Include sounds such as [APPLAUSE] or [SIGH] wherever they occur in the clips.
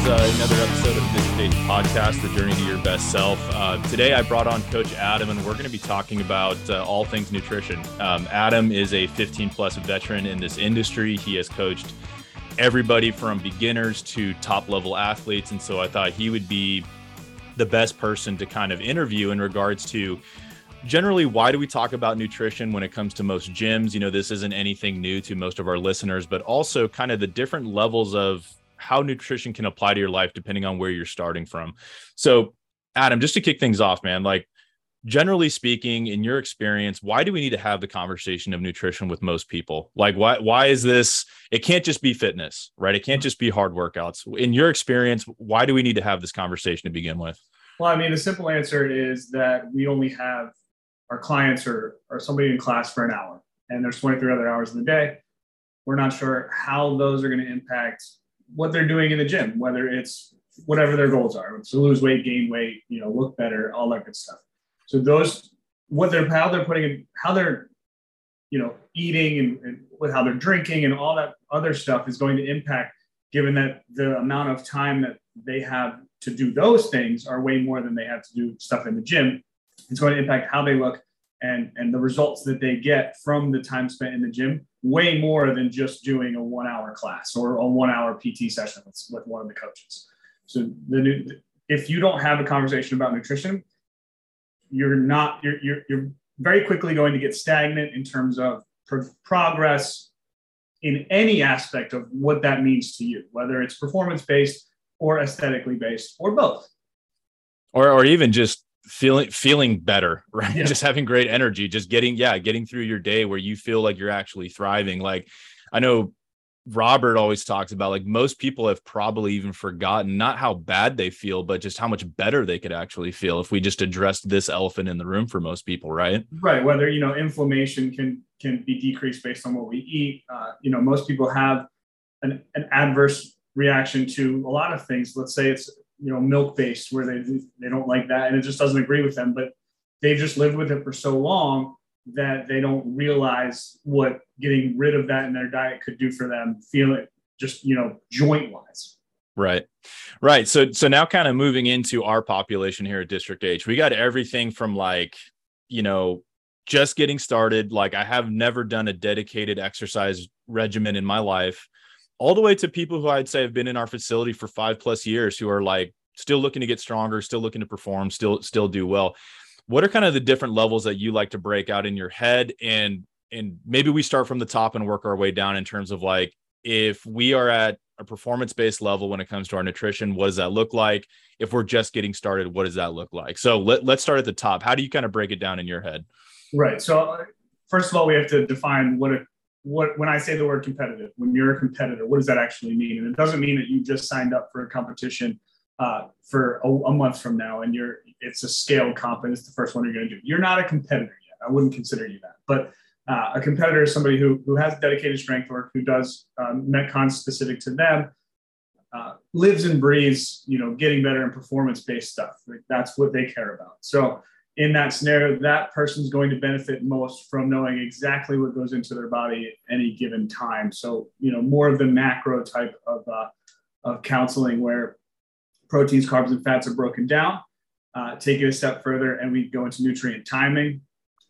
is uh, another episode of This Stage Podcast, The Journey to Your Best Self. Uh, today I brought on Coach Adam, and we're going to be talking about uh, all things nutrition. Um, Adam is a 15 plus veteran in this industry. He has coached everybody from beginners to top level athletes, and so I thought he would be the best person to kind of interview in regards to generally why do we talk about nutrition when it comes to most gyms you know this isn't anything new to most of our listeners but also kind of the different levels of how nutrition can apply to your life depending on where you're starting from. So, Adam, just to kick things off, man, like generally speaking, in your experience, why do we need to have the conversation of nutrition with most people? Like, why why is this? It can't just be fitness, right? It can't mm-hmm. just be hard workouts. In your experience, why do we need to have this conversation to begin with? Well, I mean, the simple answer is that we only have our clients or, or somebody in class for an hour, and there's 23 other hours in the day. We're not sure how those are going to impact what they're doing in the gym, whether it's whatever their goals are, to lose weight, gain weight, you know, look better, all that good stuff. So those, what they're, how they're putting in, how they're, you know, eating and, and with how they're drinking and all that other stuff is going to impact, given that the amount of time that they have to do those things are way more than they have to do stuff in the gym. It's going to impact how they look and and the results that they get from the time spent in the gym way more than just doing a one hour class or a one hour pt session with, with one of the coaches. So the new if you don't have a conversation about nutrition you're not you're, you're, you're very quickly going to get stagnant in terms of pro- progress in any aspect of what that means to you whether it's performance based or aesthetically based or both. Or or even just feeling feeling better [LAUGHS] right? Yeah. just having great energy just getting yeah getting through your day where you feel like you're actually thriving. Like i know robert always talks about like most people have probably even forgotten not how bad they feel but just how much better they could actually feel if we just addressed this elephant in the room for most people right? Right whether you know inflammation can can be decreased based on what we eat. Uh, you know most people have an, an adverse reaction to a lot of things. Let's say it's you know milk based where they they don't like that and it just doesn't agree with them but they've just lived with it for so long that they don't realize what getting rid of that in their diet could do for them feel it just you know joint wise right. Right. So so now kind of moving into our population here at district h we got everything from like you know just getting started. Like i have never done a dedicated exercise regimen in my life all the way to people who I'd say have been in our facility for five plus years who are like still looking to get stronger, still looking to perform, still still do well. What are kind of the different levels that you like to break out in your head? And and maybe we start from the top and work our way down in terms of like if we are at a performance based level when it comes to our nutrition what does that look like? If we're just getting started what does that look like? So let, let's start at the top. How do you kind of break it down in your head? Right. So uh, first of all we have to define what a what when I say the word competitive, when you're a competitor, what does that actually mean? And it doesn't mean that you just signed up for a competition uh, for a, a, month from now and you're it's a scaled comp and it's the first one you're going to do. You're not a competitor yet. I wouldn't consider you that. But uh, a competitor is somebody who who has dedicated strength work, who does um, metcon specific to them, uh, lives and breathes, you know, getting better and performance based stuff. Like that's what they care about. So in that scenario, that person's going to benefit most from knowing exactly what goes into their body at any given time. So, you know, more of the macro type of, uh, of counseling where proteins, carbs, and fats are broken down. Uh, take it a step further, and we go into nutrient timing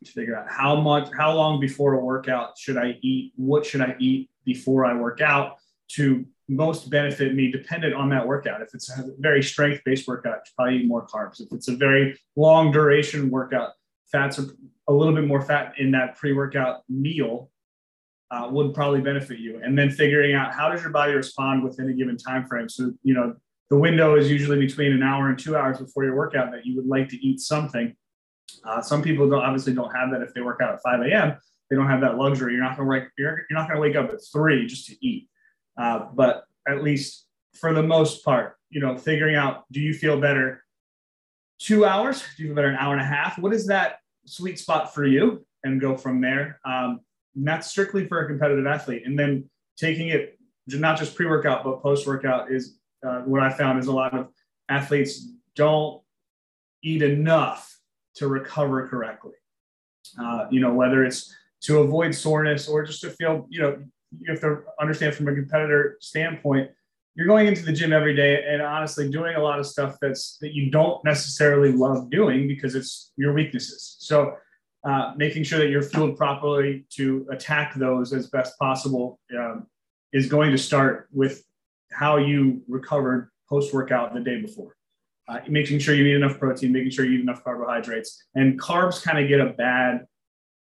to figure out how much, how long before a workout should I eat? What should I eat before I work out to most benefit me dependent on that workout. If it's a very strength based workout, probably eat more carbs. If it's a very long duration workout, fats are a little bit more fat in that pre workout meal uh, would probably benefit you. And then figuring out how does your body respond within a given time frame. So, you know, the window is usually between an hour and two hours before your workout that you would like to eat something. Uh, some people don't obviously don't have that if they work out at 5 a.m. They don't have that luxury. You're not going to wake, you're, you're not going to wake up at three just to eat. Uh, but at least for the most part, you know, figuring out do you feel better two hours? Do you feel better an hour and a half? What is that sweet spot for you? And go from there. Um, that's strictly for a competitive athlete. And then taking it not just pre workout, but post workout is uh, what I found is a lot of athletes don't eat enough to recover correctly. Uh, you know, whether it's to avoid soreness or just to feel, you know, you have to understand from a competitor standpoint, you're going into the gym every day and honestly doing a lot of stuff that's that you don't necessarily love doing because it's your weaknesses. So uh, making sure that you're fueled properly to attack those as best possible um, is going to start with how you recovered post workout the day before. Uh, making sure you eat enough protein, making sure you eat enough carbohydrates, and carbs kind of get a bad,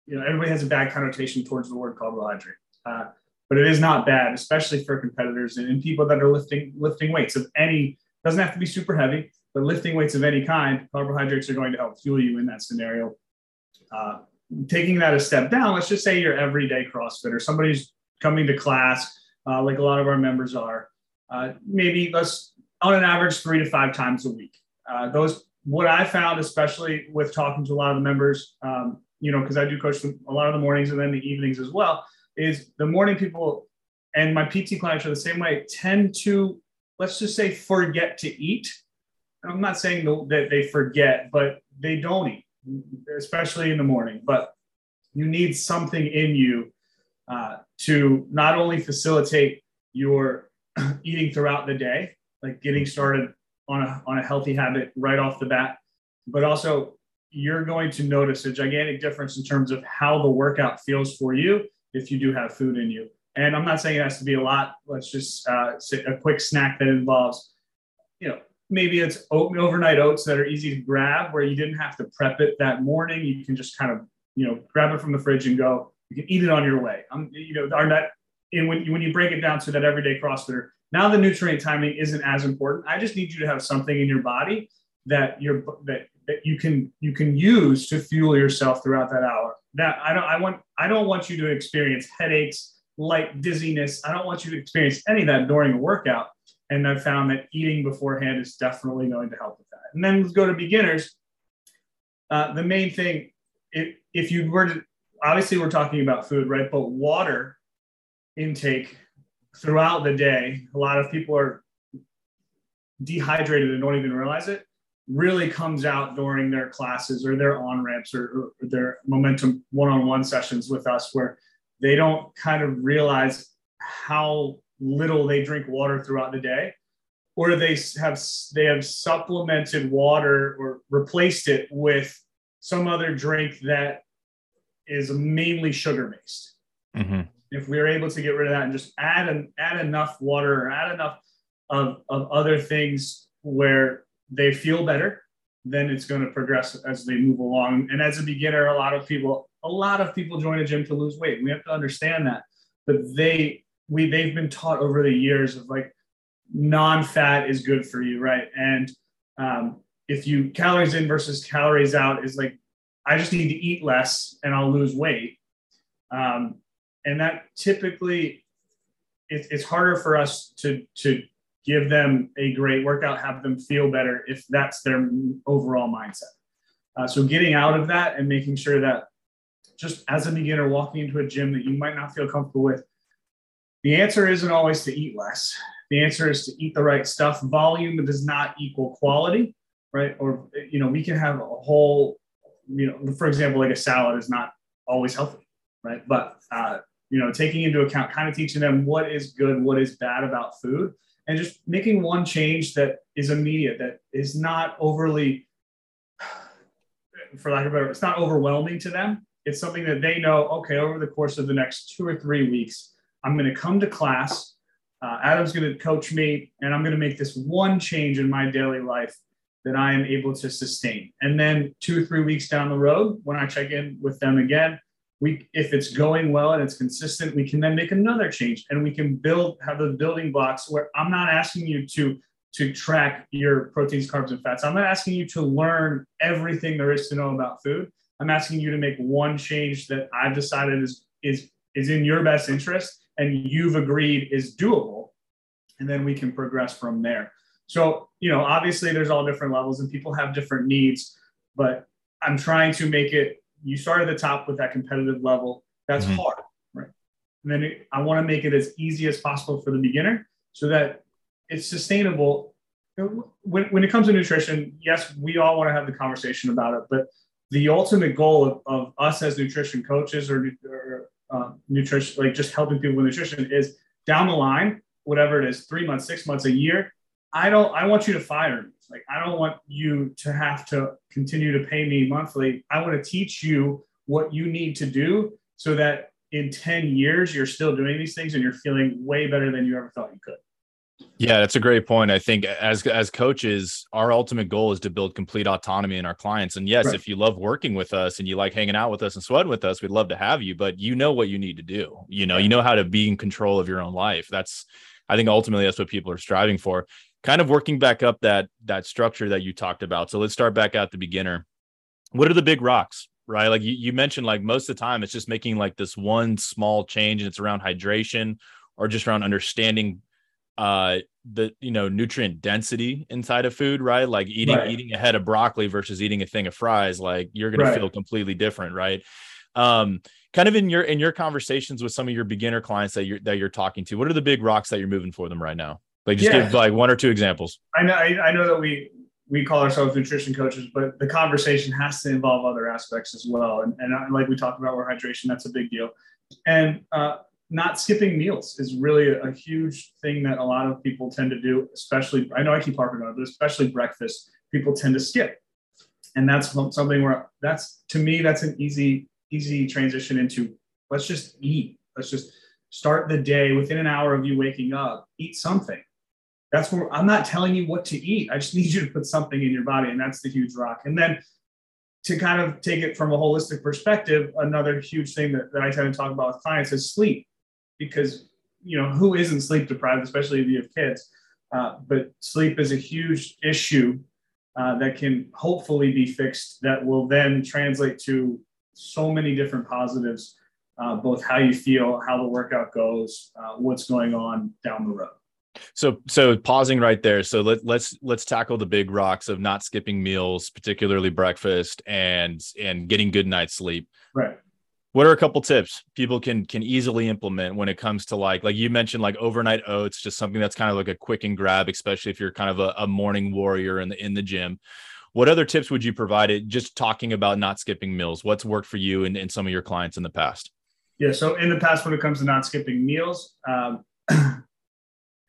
you know, everybody has a bad connotation towards the word carbohydrate. Uh, but it is not bad, especially for competitors and, and people that are lifting lifting weights of any. Doesn't have to be super heavy, but lifting weights of any kind, carbohydrates are going to help fuel you in that scenario. Uh, taking that a step down, let's just say you're everyday CrossFitter, somebody's coming to class, uh, like a lot of our members are, uh, maybe let's on an average three to five times a week. Uh, those what I found, especially with talking to a lot of the members, um, you know, because I do coach a lot of the mornings and then the evenings as well is the morning people and my PT clients are the same way tend to let's just say forget to eat. I'm not saying that they forget, but they don't eat, especially in the morning. But you need something in you uh, to not only facilitate your [CLEARS THROAT] eating throughout the day, like getting started on a, on a healthy habit right off the bat, but also you're going to notice a gigantic difference in terms of how the workout feels for you if you do have food in you. And I'm not saying it has to be a lot. Let's just uh, say a quick snack that involves, you know, maybe it's oat, overnight oats that are easy to grab where you didn't have to prep it that morning. You can just kind of, you know, grab it from the fridge and go. You can eat it on your way. Um, you know, our net, and when you, when you break it down to that everyday CrossFitter, now the nutrient timing isn't as important. I just need you to have something in your body that you're that that you can you can use to fuel yourself throughout that hour that I don't I want I don't want you to experience headaches, light dizziness. I don't want you to experience any of that during a workout. And I've found that eating beforehand is definitely going to help with that. And then let's go to beginners. Uh, the main thing, if, if you were to, obviously we're talking about food, right? But water intake throughout the day, a lot of people are dehydrated and don't even realize it really comes out during their classes or their on ramps or, or, their momentum one-on-one sessions with us where they don't kind of realize how little they drink water throughout the day or they have they have supplemented water or replaced it with some other drink that is mainly sugar based mm-hmm. if we are able to get rid of that and just add an, add enough water or add enough of, of other things where they feel better, then it's going to progress as they move along. And as a beginner, a lot of people, a lot of people join a gym to lose weight. We have to understand that. But they we they've been taught over the years of like non-fat is good for you, right? And um, if you calories in versus calories out is like I just need to eat less and I'll lose weight. Um, and that typically it, it's harder for us to to give them a great workout, have them feel better if that's their overall mindset. Uh, so getting out of that and making sure that just as a beginner walking into a gym that you might not feel comfortable with, the answer isn't always to eat less. The answer is to eat the right stuff. Volume does not equal quality, right? Or you know, we can have a whole, you know, for example, like a salad is not always healthy, right? But uh, you know, taking into account, kind of teaching them what is good, what is bad about food, and just making one change that is immediate, that is not overly, for lack of better, it's not overwhelming to them. It's something that they know, okay, over the course of the next two or three weeks, I'm going to come to class. Uh, Adam's going to coach me, and I'm going to make this one change in my daily life that I am able to sustain. And then two or three weeks down the road, when I check in with them again, we if it's going well and it's consistent we can then make another change and we can build have the building blocks where i'm not asking you to to track your proteins carbs and fats. I'm not asking you to learn everything there is to know about food. I'm asking you to make one change that i've decided is is is in your best interest and you've agreed is doable. And then we can progress from there. So you know obviously there's all different levels and people have different needs but i'm trying to make it you start at the top with that competitive level. That's mm-hmm. hard, right? And then it, I want to make it as easy as possible for the beginner so that it's sustainable. When, when it comes to nutrition, yes, we all want to have the conversation about it, but the ultimate goal of, of us as nutrition coaches or, or uh, nutrition, like just helping people with nutrition is down the line, whatever it is, three months, six months, a year, I don't, I want you to fire me. Like, I don't want you to have to continue to pay me monthly. I want to teach you what you need to do so that in 10 years, you're still doing these things and you're feeling way better than you ever thought you could. Yeah, that's a great point. I think as as coaches, our ultimate goal is to build complete autonomy in our clients. And yes, right. if you love working with us and you like hanging out with us and sweating with us, we'd love to have you, but you know what you need to do. You know, you know how to be in control of your own life. That's I think ultimately that's what people are striving for. Kind of working back up that that structure that you talked about. So let's start back at the beginner. What are the big rocks? Right. Like you, you mentioned, like most of the time it's just making like this one small change and it's around hydration or just around understanding uh the you know nutrient density inside of food right like eating right. eating a head of broccoli versus eating a thing of fries like you're going right. to feel completely different right um kind of in your in your conversations with some of your beginner clients that you're that you're talking to what are the big rocks that you're moving for them right now like just yeah. give like one or two examples i know I, I know that we we call ourselves nutrition coaches but the conversation has to involve other aspects as well and, and like we talked about where hydration that's a big deal and uh not skipping meals is really a, a, huge thing that a lot of people tend to do, especially, I know I keep harping on it, but especially breakfast, people tend to skip. And that's something where that's, to me, that's an easy, easy transition into let's just eat. Let's just start the day within an hour of you waking up, eat something. That's where I'm not telling you what to eat. I just need you to put something in your body. And that's the huge rock. And then to kind of take it from a holistic perspective, another huge thing that, that I tend to talk about with clients is sleep because you know who isn't sleep deprived, especially if you have kids. Uh, but sleep is a huge issue uh, that can hopefully be fixed. That will then translate to so many different positives, uh, both how you feel, how the workout goes, uh, what's going on down the road. So so pausing right there. So let let's let's tackle the big rocks of not skipping meals, particularly breakfast and and getting good night's sleep. Right what are a couple tips people can can easily implement when it comes to like like you mentioned like overnight oats just something that's kind of like a quick and grab especially if you're kind of a, a morning warrior in the in the gym what other tips would you provide it just talking about not skipping meals what's worked for you and, and some of your clients in the past yeah so in the past when it comes to not skipping meals um, [CLEARS THROAT]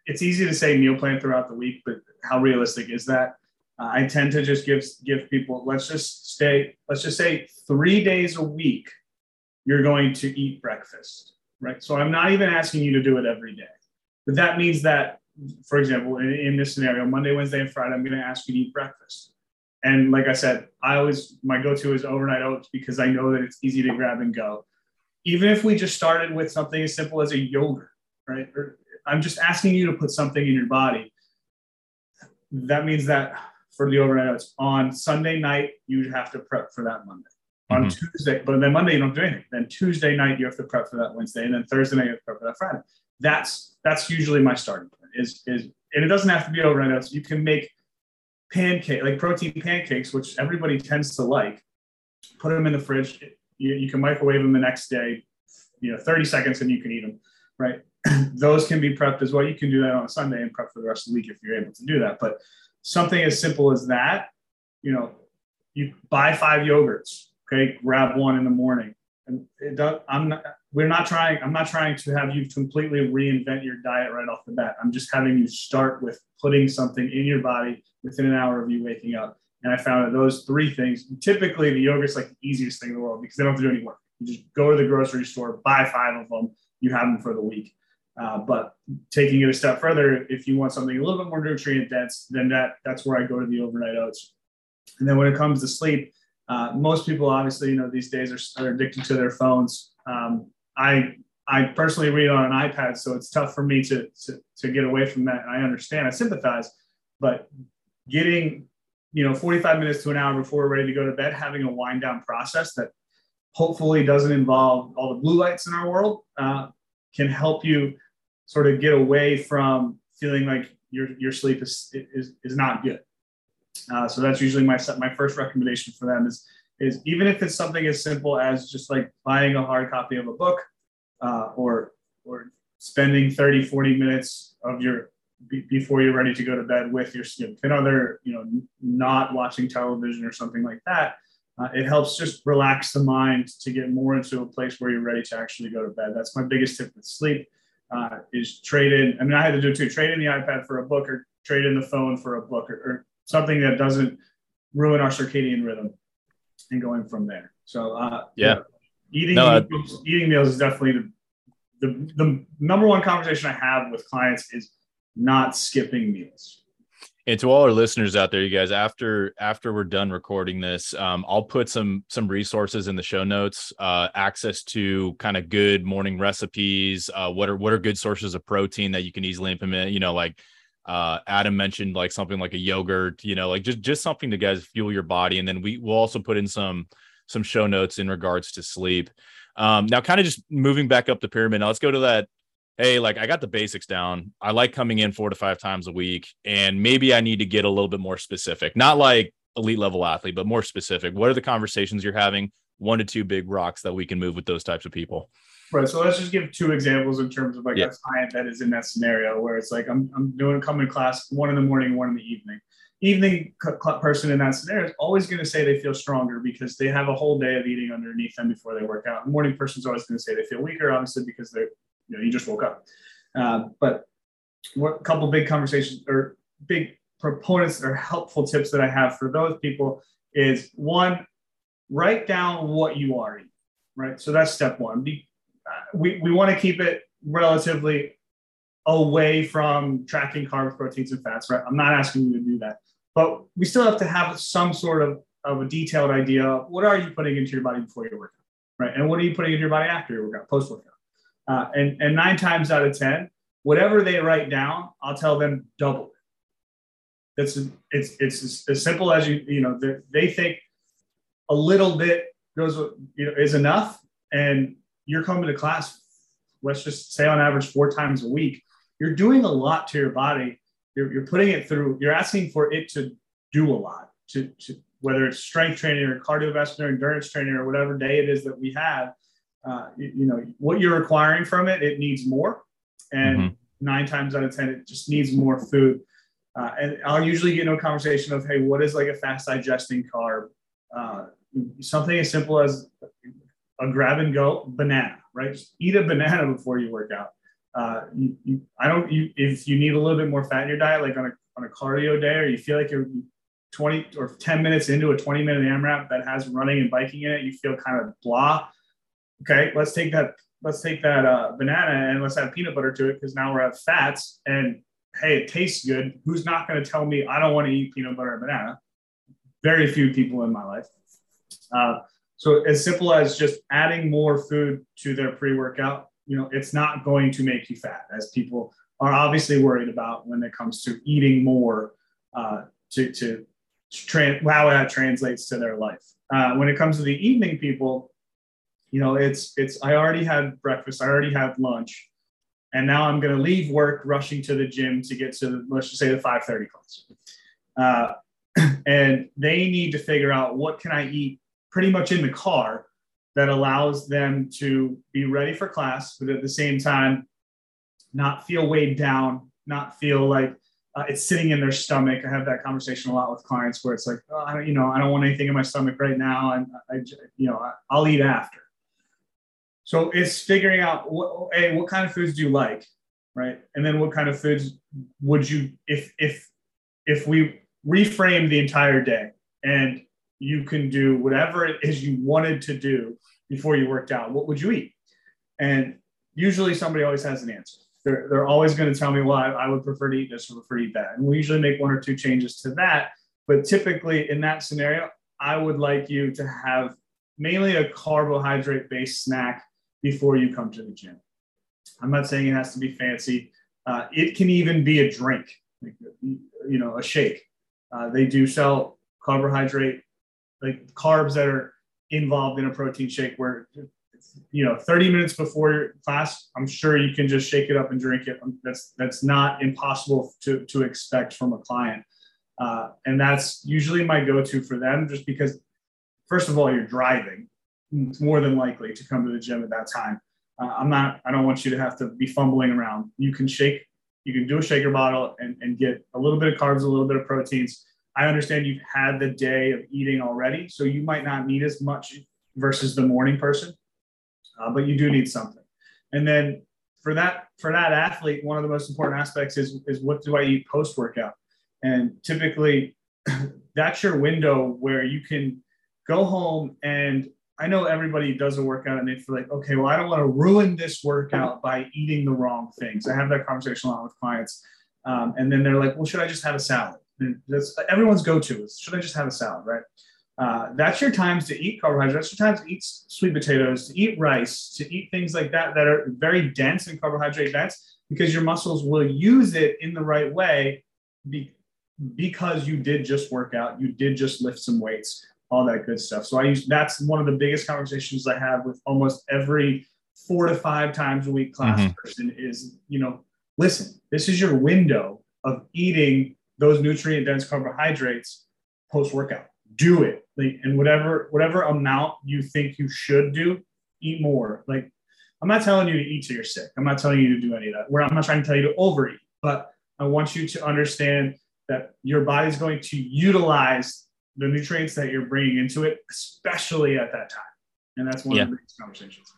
it's easy to say meal plan throughout the week but how realistic is that uh, i tend to just give give people let's just stay let's just say three days a week you're going to eat breakfast, right? So I'm not even asking you to do it every day. But that means that, for example, in, in this scenario, Monday, Wednesday, and Friday, I'm going to ask you to eat breakfast. And like I said, I always, my go to is overnight oats because I know that it's easy to grab and go. Even if we just started with something as simple as a yogurt, right? Or I'm just asking you to put something in your body. That means that for the overnight oats, on Sunday night, you have to prep for that Monday on mm-hmm. Tuesday, but then Monday you don't do anything. Then Tuesday night you have to prep for that Wednesday, and then Thursday night you have to prep for that Friday. That's that's usually my starting point. Is is and it doesn't have to be overnight oats. You can make pancake like protein pancakes, which everybody tends to like. Put them in the fridge. You, you can microwave them the next day. You know, 30 seconds and you can eat them. Right. [CLEARS THROAT] Those can be prepped as well. You can do that on a Sunday and prep for the rest of the week if you're able to do that. But something as simple as that, you know, you buy five yogurts Okay, grab one in the morning. And it does, I'm not, we're not trying, I'm not trying to have you completely reinvent your diet right off the bat. I'm just having you start with putting something in your body within an hour of you waking up. And I found that those three things, typically the yogurt's like the easiest thing in the world because they don't have to do any work. You just go to the grocery store, buy five of them, you have them for the week. Uh, but taking it a step further, if you want something a little bit more nutrient dense, then that that's where I go to the overnight oats. And then when it comes to sleep, uh, most people, obviously, you know, these days are, are addicted to their phones. Um, I I personally read on an iPad, so it's tough for me to, to to get away from that. I understand, I sympathize, but getting you know 45 minutes to an hour before we're ready to go to bed, having a wind down process that hopefully doesn't involve all the blue lights in our world, uh, can help you sort of get away from feeling like your your sleep is is, is not good. Uh, so that's usually my my first recommendation for them is is even if it's something as simple as just like buying a hard copy of a book uh, or or spending 30 40 minutes of your b- before you're ready to go to bed with your significant other you know not watching television or something like that uh, it helps just relax the mind to get more into a place where you're ready to actually go to bed that's my biggest tip with sleep uh, is trade in. I mean, I had to do it too. Trade in the iPad for a book, or trade in the phone for a book, or, or something that doesn't ruin our circadian rhythm, and going from there. So uh, yeah, eating no, meals, eating meals is definitely the, the the number one conversation I have with clients is not skipping meals and to all our listeners out there you guys after after we're done recording this um, i'll put some some resources in the show notes uh, access to kind of good morning recipes uh, what are what are good sources of protein that you can easily implement you know like uh, adam mentioned like something like a yogurt you know like just just something to guys fuel your body. And then we will also put in some some show notes in regards to sleep. Um, now kind of just moving back up the pyramid now let's go to that hey, like I got the basics down. I like coming in four to five times a week, and maybe I need to get a little bit more specific. Not like elite level athlete, but more specific. What are the conversations you're having? One to two big rocks that we can move with those types of people. Right. So let's just give two examples in terms of like yeah. a client that is in that scenario where it's like I'm, I'm doing coming to class one in the morning, one in the evening. Evening person in that scenario is always going to say they feel stronger because they have a whole day of eating underneath them before they work out. Morning person is always going to say they feel weaker, obviously, because they're you know, you just woke up. Uh, but what a couple big conversations or big proponents or helpful tips that I have for those people is one, write down what you are eating, right? So that's step one. Be, uh, we, we want to keep it relatively away from tracking carbs, proteins, and fats, right? I'm not asking you to do that, but we still have to have some sort of, of a detailed idea of what are you putting into your body before your workout, right? And what are you putting into your body after your workout, post workout? Uh, and, and nine times out of 10, whatever they write down, I'll tell them double it. It's, it's, it's as simple as you, you know, they think a little bit goes, you know, is enough. And you're coming to class, let's just say on average four times a week. You're doing a lot to your body. You're, you're putting it through, you're asking for it to do a lot, to, to whether it's strength training or cardiovascular endurance training or whatever day it is that we have uh, you, you, know what you're requiring from it it needs more. And mm-hmm. nine times out of ten it just needs more food. Uh, and i'll usually get into a conversation of hey what is like a fast digesting carb? Uh, something as simple as a grab and go banana right? Just eat a banana [LAUGHS] before you work out. Uh, you, you, i don't you, if you need a little bit more fat in your diet like on a, on a cardio day or you feel like you're 20 or 10 minutes into a 20 minute AMRAP that has running and biking in it, you feel kind of blah okay, let's take that let's take that uh, banana and let's add peanut butter to it because now we're at fats and hey, it tastes good. Who's not going to tell me I don't want to eat peanut butter and banana? Very few people in my life. Uh, so as simple as just adding more food to their pre-workout, you know, it's not going to make you fat, as people are obviously worried about when it comes to eating more uh, to to tra- how that translates to their life. Uh, when it comes to the evening people, you know it's it's i already had breakfast i already had lunch and now i'm going to leave work rushing to the gym to get to let's just say the 5.30 class uh, [CLEARS THROAT] and they need to figure out what can i eat pretty much in the car that allows them to be ready for class but at the same time not feel weighed down not feel like uh, it's sitting in their stomach. I have that conversation a lot with clients where it's like, oh, I don't, you know, I don't want anything in my stomach right now, and I, you know, I'll eat after. So it's figuring out what, a what kind of foods do you like, right? And then what kind of foods would you, if if if we reframe the entire day and you can do whatever it is you wanted to do before you worked out, what would you eat? And usually somebody always has an answer. They're, they're always going to tell me, well, I, I would prefer to eat this or prefer to eat that. And we usually make one or two changes to that. But typically in that scenario, I would like you to have mainly a carbohydrate based snack before you come to the gym. I'm not saying it has to be fancy. Uh, it can even be a drink, you know, a shake. Uh, they do sell carbohydrate, like carbs that are involved in a protein shake where, you know, 30 minutes before your class, I'm sure you can just shake it up and drink it. That's, that's not impossible to, to expect from a client. Uh, and that's usually my go-to for them just because first of all, you're driving more than likely to come to the gym at that time. Uh, I'm not, I don't want you to have to be fumbling around. You can shake, you can do a shaker bottle and, and get a little bit of carbs, a little bit of proteins. I understand you've had the day of eating already, so you might not need as much versus the morning person, uh, but you do need something. And then for that for that athlete, one of the most important aspects is is what do I eat post workout, and typically [CLEARS THROAT] that's your window where you can go home and I know everybody does a workout and they feel like, okay, well, I don't want to ruin this workout by eating the wrong things. I have that conversation a lot with clients. Um, and then they're like, well, should I just have a salad? And that's everyone's go-to is should I just have a salad, right? Uh, that's your times to eat carbohydrates. That's your times to eat sweet potatoes, to eat rice, to eat things like that that are very dense in carbohydrate dense because your muscles will use it in the right way be, because you did just work out, you did just lift some weights, all that good stuff. So I use that's one of the biggest conversations I have with almost every four to five times a week class mm-hmm. person is, you know, listen, this is your window of eating those nutrient dense carbohydrates post workout. Do it. Like, and whatever whatever amount you think you should do, eat more. Like, I'm not telling you to eat till you're sick. I'm not telling you to do any of that. Where I'm not trying to tell you to overeat, but I want you to understand that your body's going to utilize the nutrients that you're bringing into it, especially at that time. And that's one yeah. of the biggest conversations.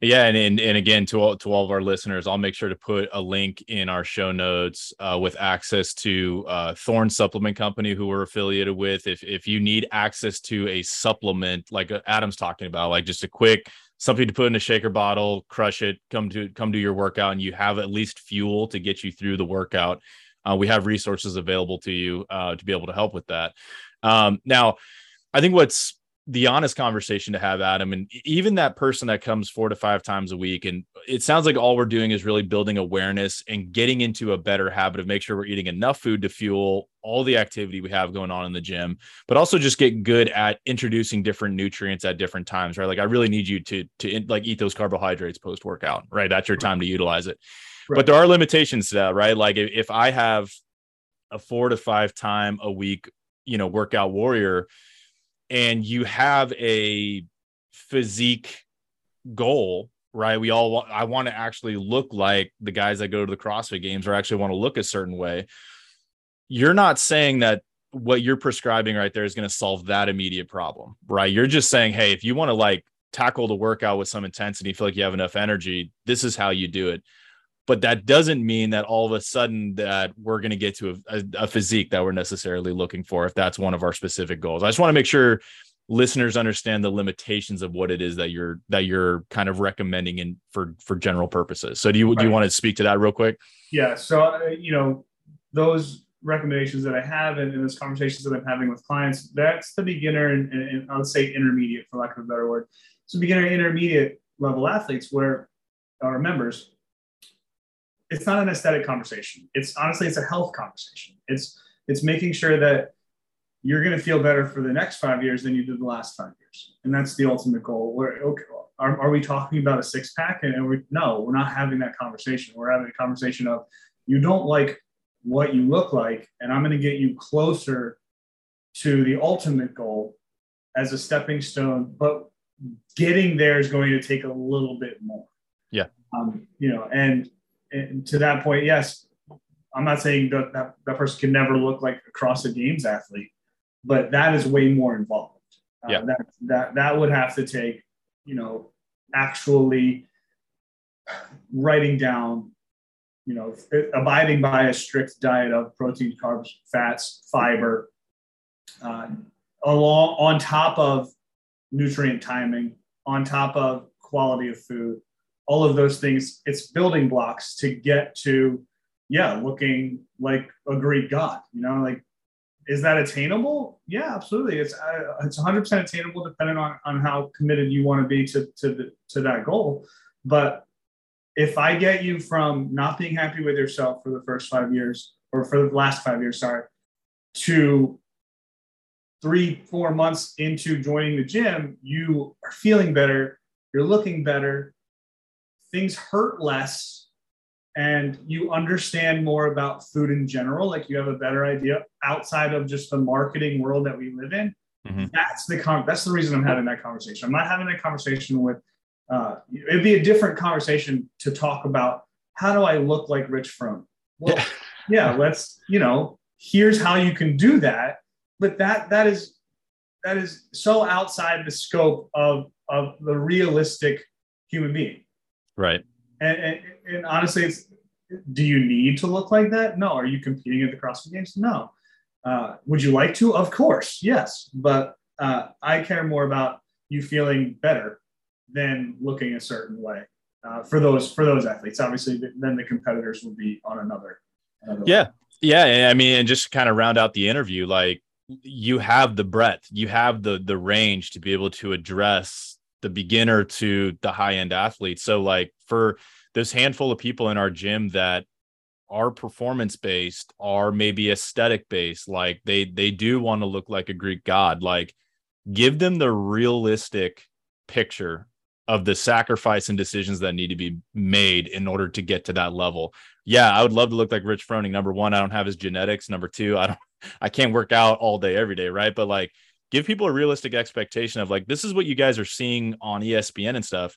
Yeah, and, and and again to all to all of our listeners, I'll make sure to put a link in our show notes uh, with access to uh, Thorne Supplement Company, who we're affiliated with. If if you need access to a supplement like uh, Adam's talking about, like just a quick something to put in a shaker bottle, crush it, come to come to your workout, and you have at least fuel to get you through the workout. Uh, we have resources available to you uh, to be able to help with that. Um, now, I think what's the honest conversation to have, Adam, and even that person that comes four to five times a week, and it sounds like all we're doing is really building awareness and getting into a better habit of make sure we're eating enough food to fuel all the activity we have going on in the gym, but also just get good at introducing different nutrients at different times, right? Like I really need you to to like eat those carbohydrates post workout, right? That's your time to utilize it. Right. But there are limitations to that, right? Like if, if I have a four to five time a week you know workout warrior and you have a physique goal right? We all want i want to actually look like the guys that go to the crossfit games or actually want to look a certain way. You're not saying that what you're prescribing right there is going to solve that immediate problem right? You're just saying hey if you want to like tackle the workout with some intensity feel like you have enough energy this is how you do it but that doesn't mean that all of a sudden that we're going to get to a, a, a, physique that we're necessarily looking for if that's one of our specific goals. I just want to make sure listeners understand the limitations of what it is that you're that you're kind of recommending in for for general purposes. So do you right. do you want to speak to that real quick? Yeah so uh, you know those recommendations that i have and, and those conversations that i'm having with clients that's the beginner and, and, and i would say intermediate for lack of a better word. So beginner intermediate level athletes where our members it's not an aesthetic conversation. It's honestly, it's a health conversation. It's it's making sure that you're going to feel better for the next five years than you did the last five years, and that's the ultimate goal. Where okay, are, are we talking about a six pack? And we no, we're not having that conversation. We're having a conversation of you don't like what you look like, and I'm going to get you closer to the ultimate goal as a stepping stone, but getting there is going to take a little bit more. Yeah. Um, you know, and and to that point, yes, I'm not saying that, that that person can never look like a CrossFit Games athlete, but that is way more involved. Uh, yeah. That that that would have to take, you know, actually writing down, you know, abiding by a strict diet of protein, carbs, fats, fiber, uh, along on top of nutrient timing, on top of quality of food, all of those things it's building blocks to get to yeah looking like a greek god you know like is that attainable? Yeah absolutely. It's uh, it's 100% attainable depending on on how committed you want to be to to the, to that goal. But if i get you from not being happy with yourself for the first five years or for the last five years sorry to three four months into joining the gym you are feeling better you're looking better things hurt less and you understand more about food in general like you have a better idea outside of just the marketing world that we live in mm-hmm. that's the con- that's the reason i'm having that conversation i'm not having that conversation with uh, it'd be a different conversation to talk about how do i look like Rich Froning well yeah. [LAUGHS] yeah let's you know here's how you can do that but that that is that is so outside the scope of of the realistic human being Right. And, and, and honestly, it's do you need to look like that? No. Are you competing at the CrossFit Games? No. Uh, would you like to? Of course, yes. But uh, I care more about you feeling better than looking a certain way uh, for those for those athletes. Obviously, then the competitors would be on another. another yeah, way. yeah. I mean, and just kind of round out the interview, like you have the breadth, you have the the range to be able to address the beginner to the high end athlete. So, like for this handful of people in our gym that are performance based, are maybe aesthetic based, like they they do want to look like a Greek god, like give them the realistic picture of the sacrifice and decisions that need to be made in order to get to that level. Yeah, I would love to look like Rich Froning. Number one, I don't have his genetics. Number two, I don't [LAUGHS] I can't work out all day every day, right? But like give people a realistic expectation of like this is what you guys are seeing on ESPN and stuff.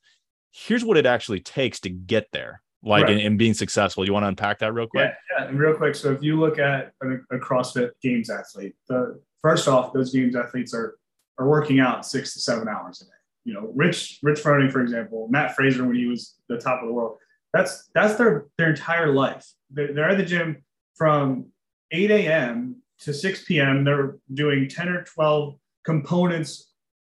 Here's what it actually takes to get there, like right. in, in, being successful. You want to unpack that real quick? Yeah, yeah, real quick. So if you look at a, a CrossFit Games athlete, the first off, those Games athletes are are working out six to seven hours a day. You know, Rich Rich Froning, for example, Mat Fraser when he was the top of the world. That's that's their their entire life. They're, they're at the gym from 8 a.m. to 6 p.m. They're doing 10 or 12 components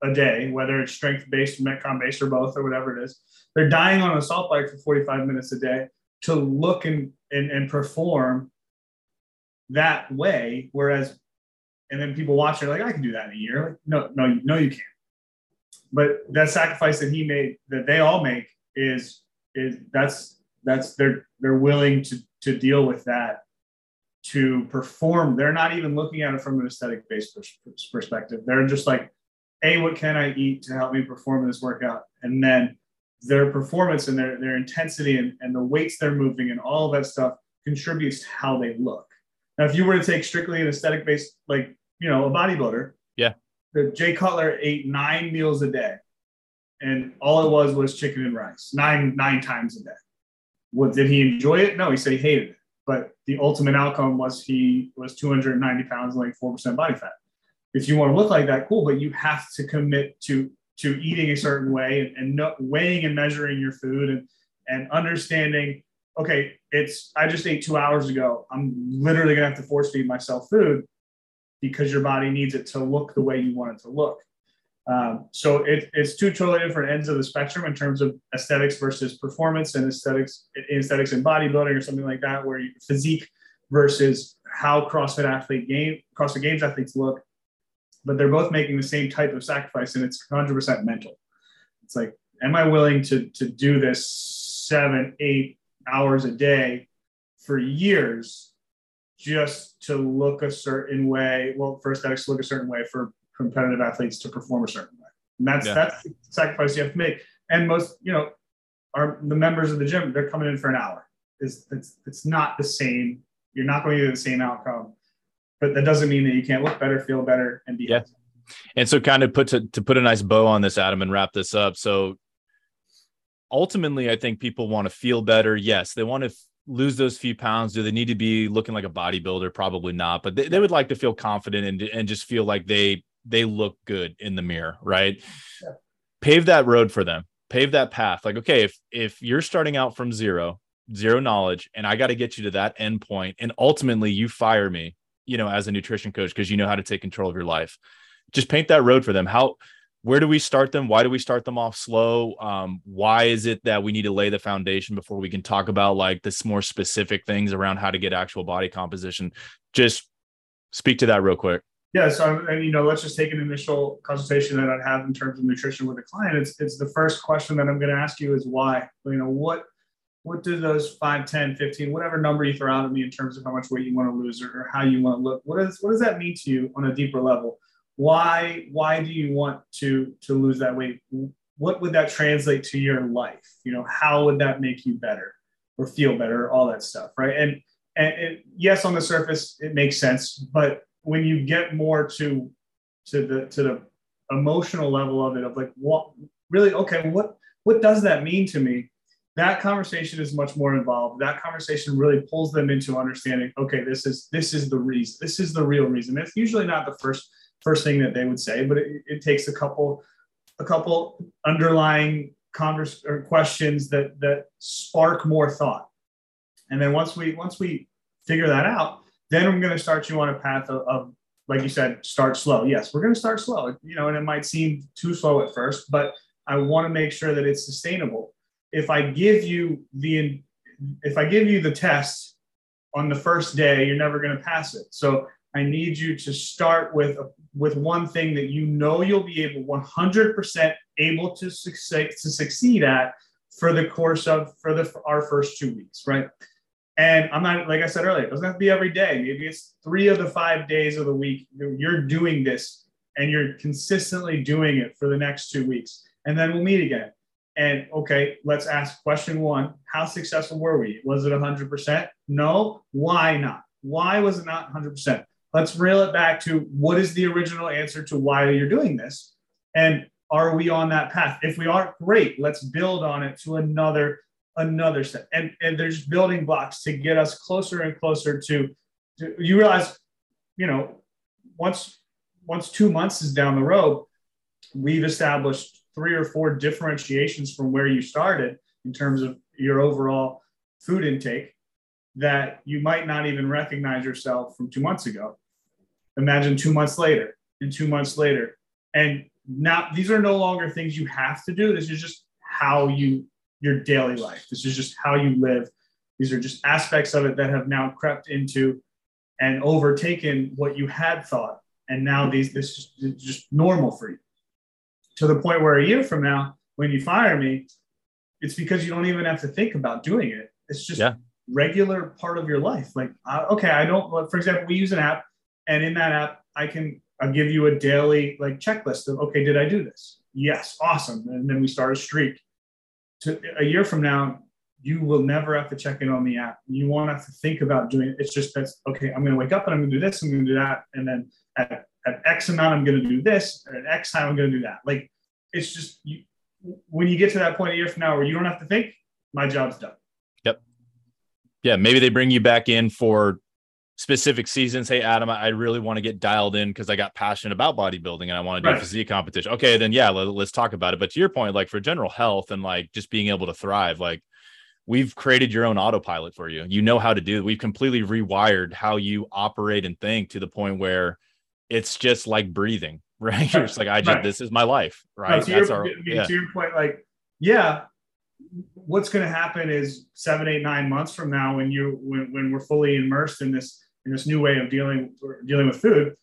a day, whether it's strength based, metcon based, or both, or whatever it is. They're dying on an assault bike for 45 minutes a day to look and, and, and perform that way. Whereas and then people watch it like I can do that in a year. Like, no, no, no, you can't. But that sacrifice that he made, that they all make, is is that's that's they're they're willing to to deal with that to perform. They're not even looking at it from an aesthetic based perspective. They're just like, a, what can I eat to help me perform this workout, and then their performance and their their intensity and, and the weights they're moving and all that stuff contributes to how they look. Now, if you were to take strictly an aesthetic based like you know, a bodybuilder. Yeah. the Jay Cutler ate nine meals a day, and all it was was chicken and rice nine nine times a day. What did he enjoy it? No, he said he hated it. But the ultimate outcome was he was 290 pounds and like four percent body fat. If you want to look like that, cool. But you have to commit to to eating a certain way and, and no, weighing and measuring your food and and understanding. Okay, it's I just ate two hours ago. I'm literally gonna have to force feed myself food because your body needs it to look the way you want it to look. Um, so it, it's two totally different ends of the spectrum in terms of aesthetics versus performance and aesthetics, aesthetics in bodybuilding or something like that, where you, physique versus how CrossFit athlete game, CrossFit Games athletes look. But they're both making the same type of sacrifice, and it's 100% mental. It's like, am I willing to to do this seven, eight hours a day for years just to look a certain way. Well, for aesthetics to look a certain way, for competitive athletes to perform a certain way. And that's yeah. that's the sacrifice you have to make. And most, you know, are the members of the gym, they're coming in for an hour. It's it's it's not the same. You're not going to get the same outcome. But that doesn't mean that you can't look better, feel better, and be yeah. Healthy. And so kind of put to, to put a nice bow on this, Adam, and wrap this up. So ultimately, I think people want to feel better. Yes, they want to lose those few pounds? Do they need to be looking like a bodybuilder? Probably not, but they, they would like to feel confident and, and just feel like they they look good in the mirror, right? Yeah. Pave that road for them. Pave that path. Like, okay, if if you're starting out from zero, zero knowledge, and I got to get you to that end point, and ultimately you fire me, you know, as a nutrition coach because you know how to take control of your life. Just paint that road for them. How where do we start them? Why do we start them off slow? Um, why is it that we need to lay the foundation before we can talk about like this more specific things around how to get actual body composition? Just speak to that real quick. Yeah. So, and you know, let's just take an initial consultation that I'd have in terms of nutrition with a client. It's, it's the first question that I'm going to ask you is why, you know, what, what do those 5, 10, 15, whatever number you throw out at me in terms of how much weight you want to lose or, or how you want to look, what is, what does that mean to you on a deeper level? why why do you want to to lose that weight what would that translate to your life you know how would that make you better or feel better all that stuff right and and it, yes on the surface it makes sense but when you get more to to the to the emotional level of it of like what really okay what what does that mean to me? That conversation is much more involved. That conversation really pulls them into understanding okay this is this is the reason this is the real reason. It's usually not the first first thing that they would say, but it, it takes a couple a couple underlying converse or questions that that spark more thought. And then once we once we figure that out, then I'm going to start you on a path of, of like you said, start slow. Yes, we're going to start slow, you know, and it might seem too slow at first, but I want to make sure that it's sustainable. If I give you the if I give you the test on the first day, you're never going to pass it. So I need you to start with with one thing that you know you'll be able 100% able to succeed to succeed at for the course of for the for our first two weeks, right? And I'm not like I said earlier, it doesn't have to be every day. Maybe it's three of the five days of the week you're doing this and you're consistently doing it for the next two weeks, and then we'll meet again. And okay, let's ask question one: How successful were we? Was it 100%? No. Why not? Why was it not 100%? let's reel it back to what is the original answer to why you're doing this and are we on that path if we aren't great let's build on it to another another step and and there's building blocks to get us closer and closer to, to you realize you know once once two months is down the road we've established three or four differentiations from where you started in terms of your overall food intake that you might not even recognize yourself from two months ago Imagine two months later and two months later. And now these are no longer things you have to do. This is just how you, your daily life. This is just how you live. These are just aspects of it that have now crept into and overtaken what you had thought. And now these, this is just normal for you to the point where a year from now, when you fire me, it's because you don't even have to think about doing it. It's just yeah. regular part of your life. Like, uh, okay, I don't, for example, we use an app and in that app, I can I'll give you a daily like checklist of okay, did I do this? Yes, awesome. And then we start a streak. To a year from now, you will never have to check in on the app. You won't have to think about doing it. It's just that's okay. I'm going to wake up and I'm going to do this. I'm going to do that, and then at, at X amount, I'm going to do this. At X time, I'm going to do that. Like it's just you, when you get to that point a year from now where you don't have to think, my job's done. Yep. Yeah, maybe they bring you back in for specific seasons. Hey, Adam, I really want to get dialed in because I got passionate about bodybuilding and I want to do right. physique competition. Okay, then yeah, let, us talk about it. But to your point, like for general health and like just being able to thrive, like we've created your own autopilot for you. You know how to do it. We've completely rewired how you operate and think to the point where it's just like breathing, right? [LAUGHS] right. You're just like, I just, right. this is my life, right? No, to, That's your, our, yeah. to your point, like, yeah, what's going to happen is seven, eight, nine months from now, when you when, when we're fully immersed in this in this new way of dealing dealing with food,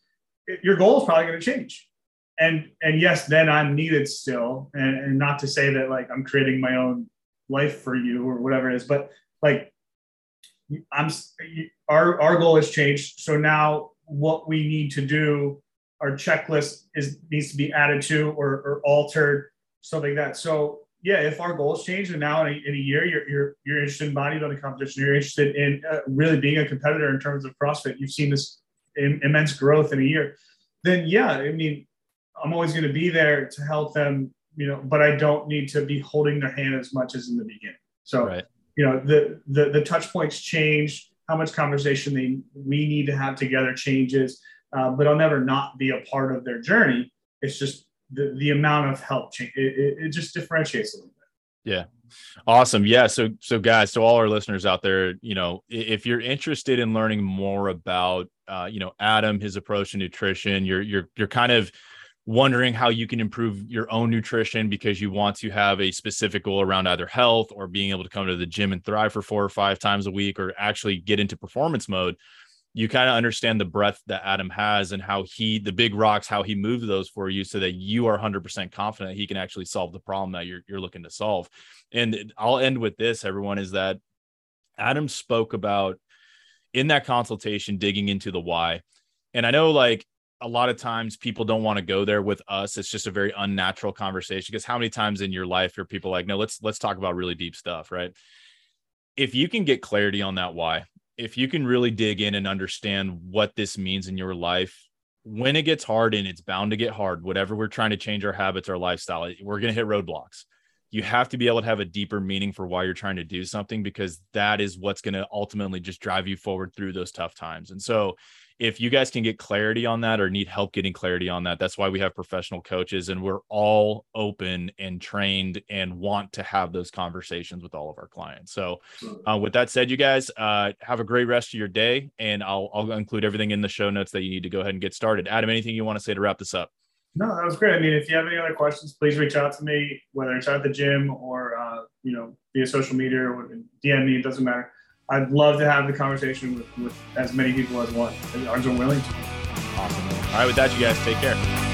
it, your goal is probably going to change. And and yes, then I'm needed still, and, and not to say that like I'm creating my own life for you or whatever it is, but like I'm our our goal has changed. So now what we need to do, our checklist is needs to be added to or, or altered, stuff like that. So yeah, if our goals change and now in a, in a year you're, you're, you're interested in bodybuilding competition, you're interested in uh, really being a competitor in terms of CrossFit, you've seen this Im- immense growth in a year, then yeah, I mean, I'm always going to be there to help them, you know, but I don't need to be holding their hand as much as in the beginning. So, right. you know, the, the, the touch points change, how much conversation they, we need to have together changes, uh, but I'll never not be a part of their journey. It's just the, the amount of help change it, it, just differentiates a little bit. Yeah. Awesome. Yeah. So so guys so all our listeners out there you know if you're interested in learning more about uh, you know adam his approach to nutrition you're you're you're kind of wondering how you can improve your own nutrition because you want to have a specific goal around either health or being able to come to the gym and thrive for four or five times a week or actually get into performance mode you kind of understand the breadth that Adam has and how he, the big rocks, how he moved those for you so that you are 100% confident he can actually solve the problem that you're, you're looking to solve. And I'll end with this, everyone, is that Adam spoke about in that consultation digging into the why. And I know like a lot of times people don't want to go there with us. It's just a very unnatural conversation because how many times in your life are people like, no, let's let's talk about really deep stuff, right? If you can get clarity on that why, if you can really dig in and understand what this means in your life, when it gets hard and it's bound to get hard, whatever we're trying to change our habits, our lifestyle, we're going to hit roadblocks. You have to be able to have a deeper meaning for why you're trying to do something because that is what's going to ultimately just drive you forward through those tough times. And so, if you guys can get clarity on that or need help getting clarity on that, that's why we have professional coaches and we're all open and trained and want to have those conversations with all of our clients. So, uh, with that said, you guys uh, have a great rest of your day, and I'll, I'll include everything in the show notes that you need to go ahead and get started. Adam, anything you want to say to wrap this up? No, that was great. I mean, if you have any other questions, please reach out to me, whether it's at the gym or uh, you know via social media or DM me. It doesn't matter. I'd love to have the conversation with, with as many people as want as are willing to. Awesome. All right, with that, you guys take care.